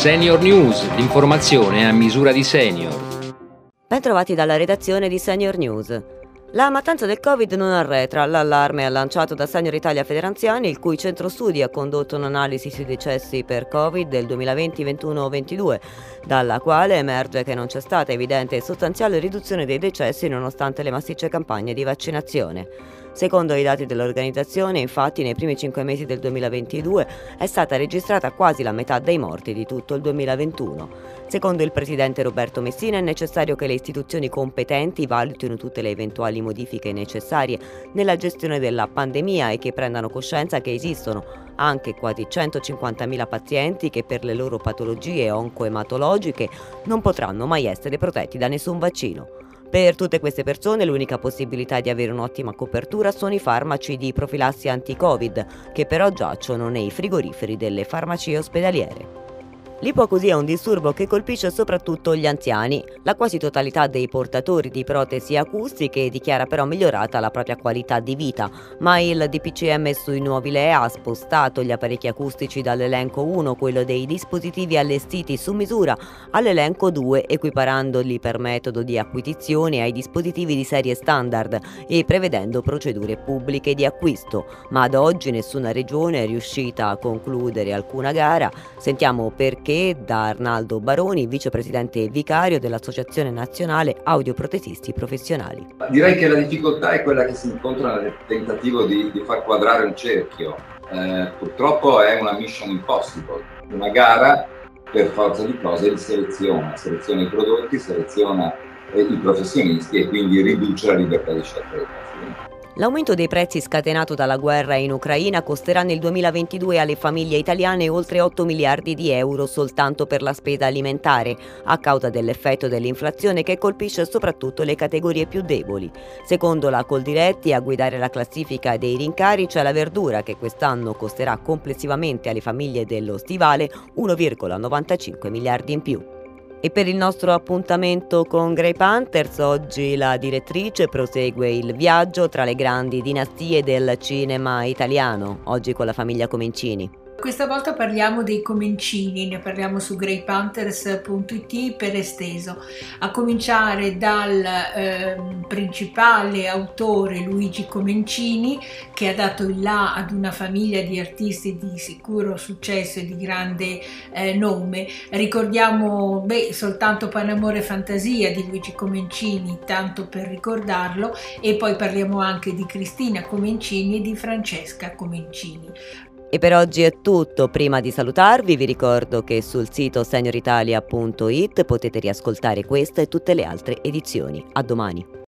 Senior News, l'informazione a misura di senior. Bentrovati dalla redazione di Senior News. La mattanza del Covid non arretra. L'allarme è lanciato da Senior Italia Federanziani, il cui centro studi ha condotto un'analisi sui decessi per Covid del 2020-21-22, dalla quale emerge che non c'è stata evidente e sostanziale riduzione dei decessi nonostante le massicce campagne di vaccinazione. Secondo i dati dell'organizzazione, infatti, nei primi cinque mesi del 2022 è stata registrata quasi la metà dei morti di tutto il 2021. Secondo il presidente Roberto Messina è necessario che le istituzioni competenti valutino tutte le eventuali modifiche necessarie nella gestione della pandemia e che prendano coscienza che esistono anche quasi 150.000 pazienti che per le loro patologie oncoematologiche non potranno mai essere protetti da nessun vaccino. Per tutte queste persone l'unica possibilità di avere un'ottima copertura sono i farmaci di profilassi anti-Covid, che però giacciono nei frigoriferi delle farmacie ospedaliere. L'ipoacusia è un disturbo che colpisce soprattutto gli anziani. La quasi totalità dei portatori di protesi acustiche dichiara però migliorata la propria qualità di vita, ma il DPCM sui nuovi LEA ha spostato gli apparecchi acustici dall'elenco 1, quello dei dispositivi allestiti su misura, all'elenco 2, equiparandoli per metodo di acquisizione ai dispositivi di serie standard e prevedendo procedure pubbliche di acquisto. Ma ad oggi nessuna regione è riuscita a concludere alcuna gara. Sentiamo perché che da Arnaldo Baroni, vicepresidente vicario dell'Associazione Nazionale Audioprotesisti Professionali. Direi che la difficoltà è quella che si incontra nel tentativo di, di far quadrare un cerchio. Eh, purtroppo è una mission impossible, una gara per forza di cose di selezione, seleziona i prodotti, seleziona eh, i professionisti e quindi riduce la libertà di scelta dei pazienti. L'aumento dei prezzi scatenato dalla guerra in Ucraina costerà nel 2022 alle famiglie italiane oltre 8 miliardi di euro soltanto per la spesa alimentare, a causa dell'effetto dell'inflazione che colpisce soprattutto le categorie più deboli. Secondo la Coldiretti, a guidare la classifica dei rincari c'è la verdura che quest'anno costerà complessivamente alle famiglie dello stivale 1,95 miliardi in più. E per il nostro appuntamento con Grey Panthers, oggi la direttrice prosegue il viaggio tra le grandi dinastie del cinema italiano, oggi con la famiglia Comencini. Questa volta parliamo dei Comencini, ne parliamo su greypanthers.it per esteso, a cominciare dal eh, principale autore Luigi Comencini che ha dato il là ad una famiglia di artisti di sicuro successo e di grande eh, nome. Ricordiamo beh, soltanto Panamore e Fantasia di Luigi Comencini, tanto per ricordarlo, e poi parliamo anche di Cristina Comencini e di Francesca Comencini. E per oggi è tutto. Prima di salutarvi vi ricordo che sul sito senioritalia.it potete riascoltare questa e tutte le altre edizioni. A domani.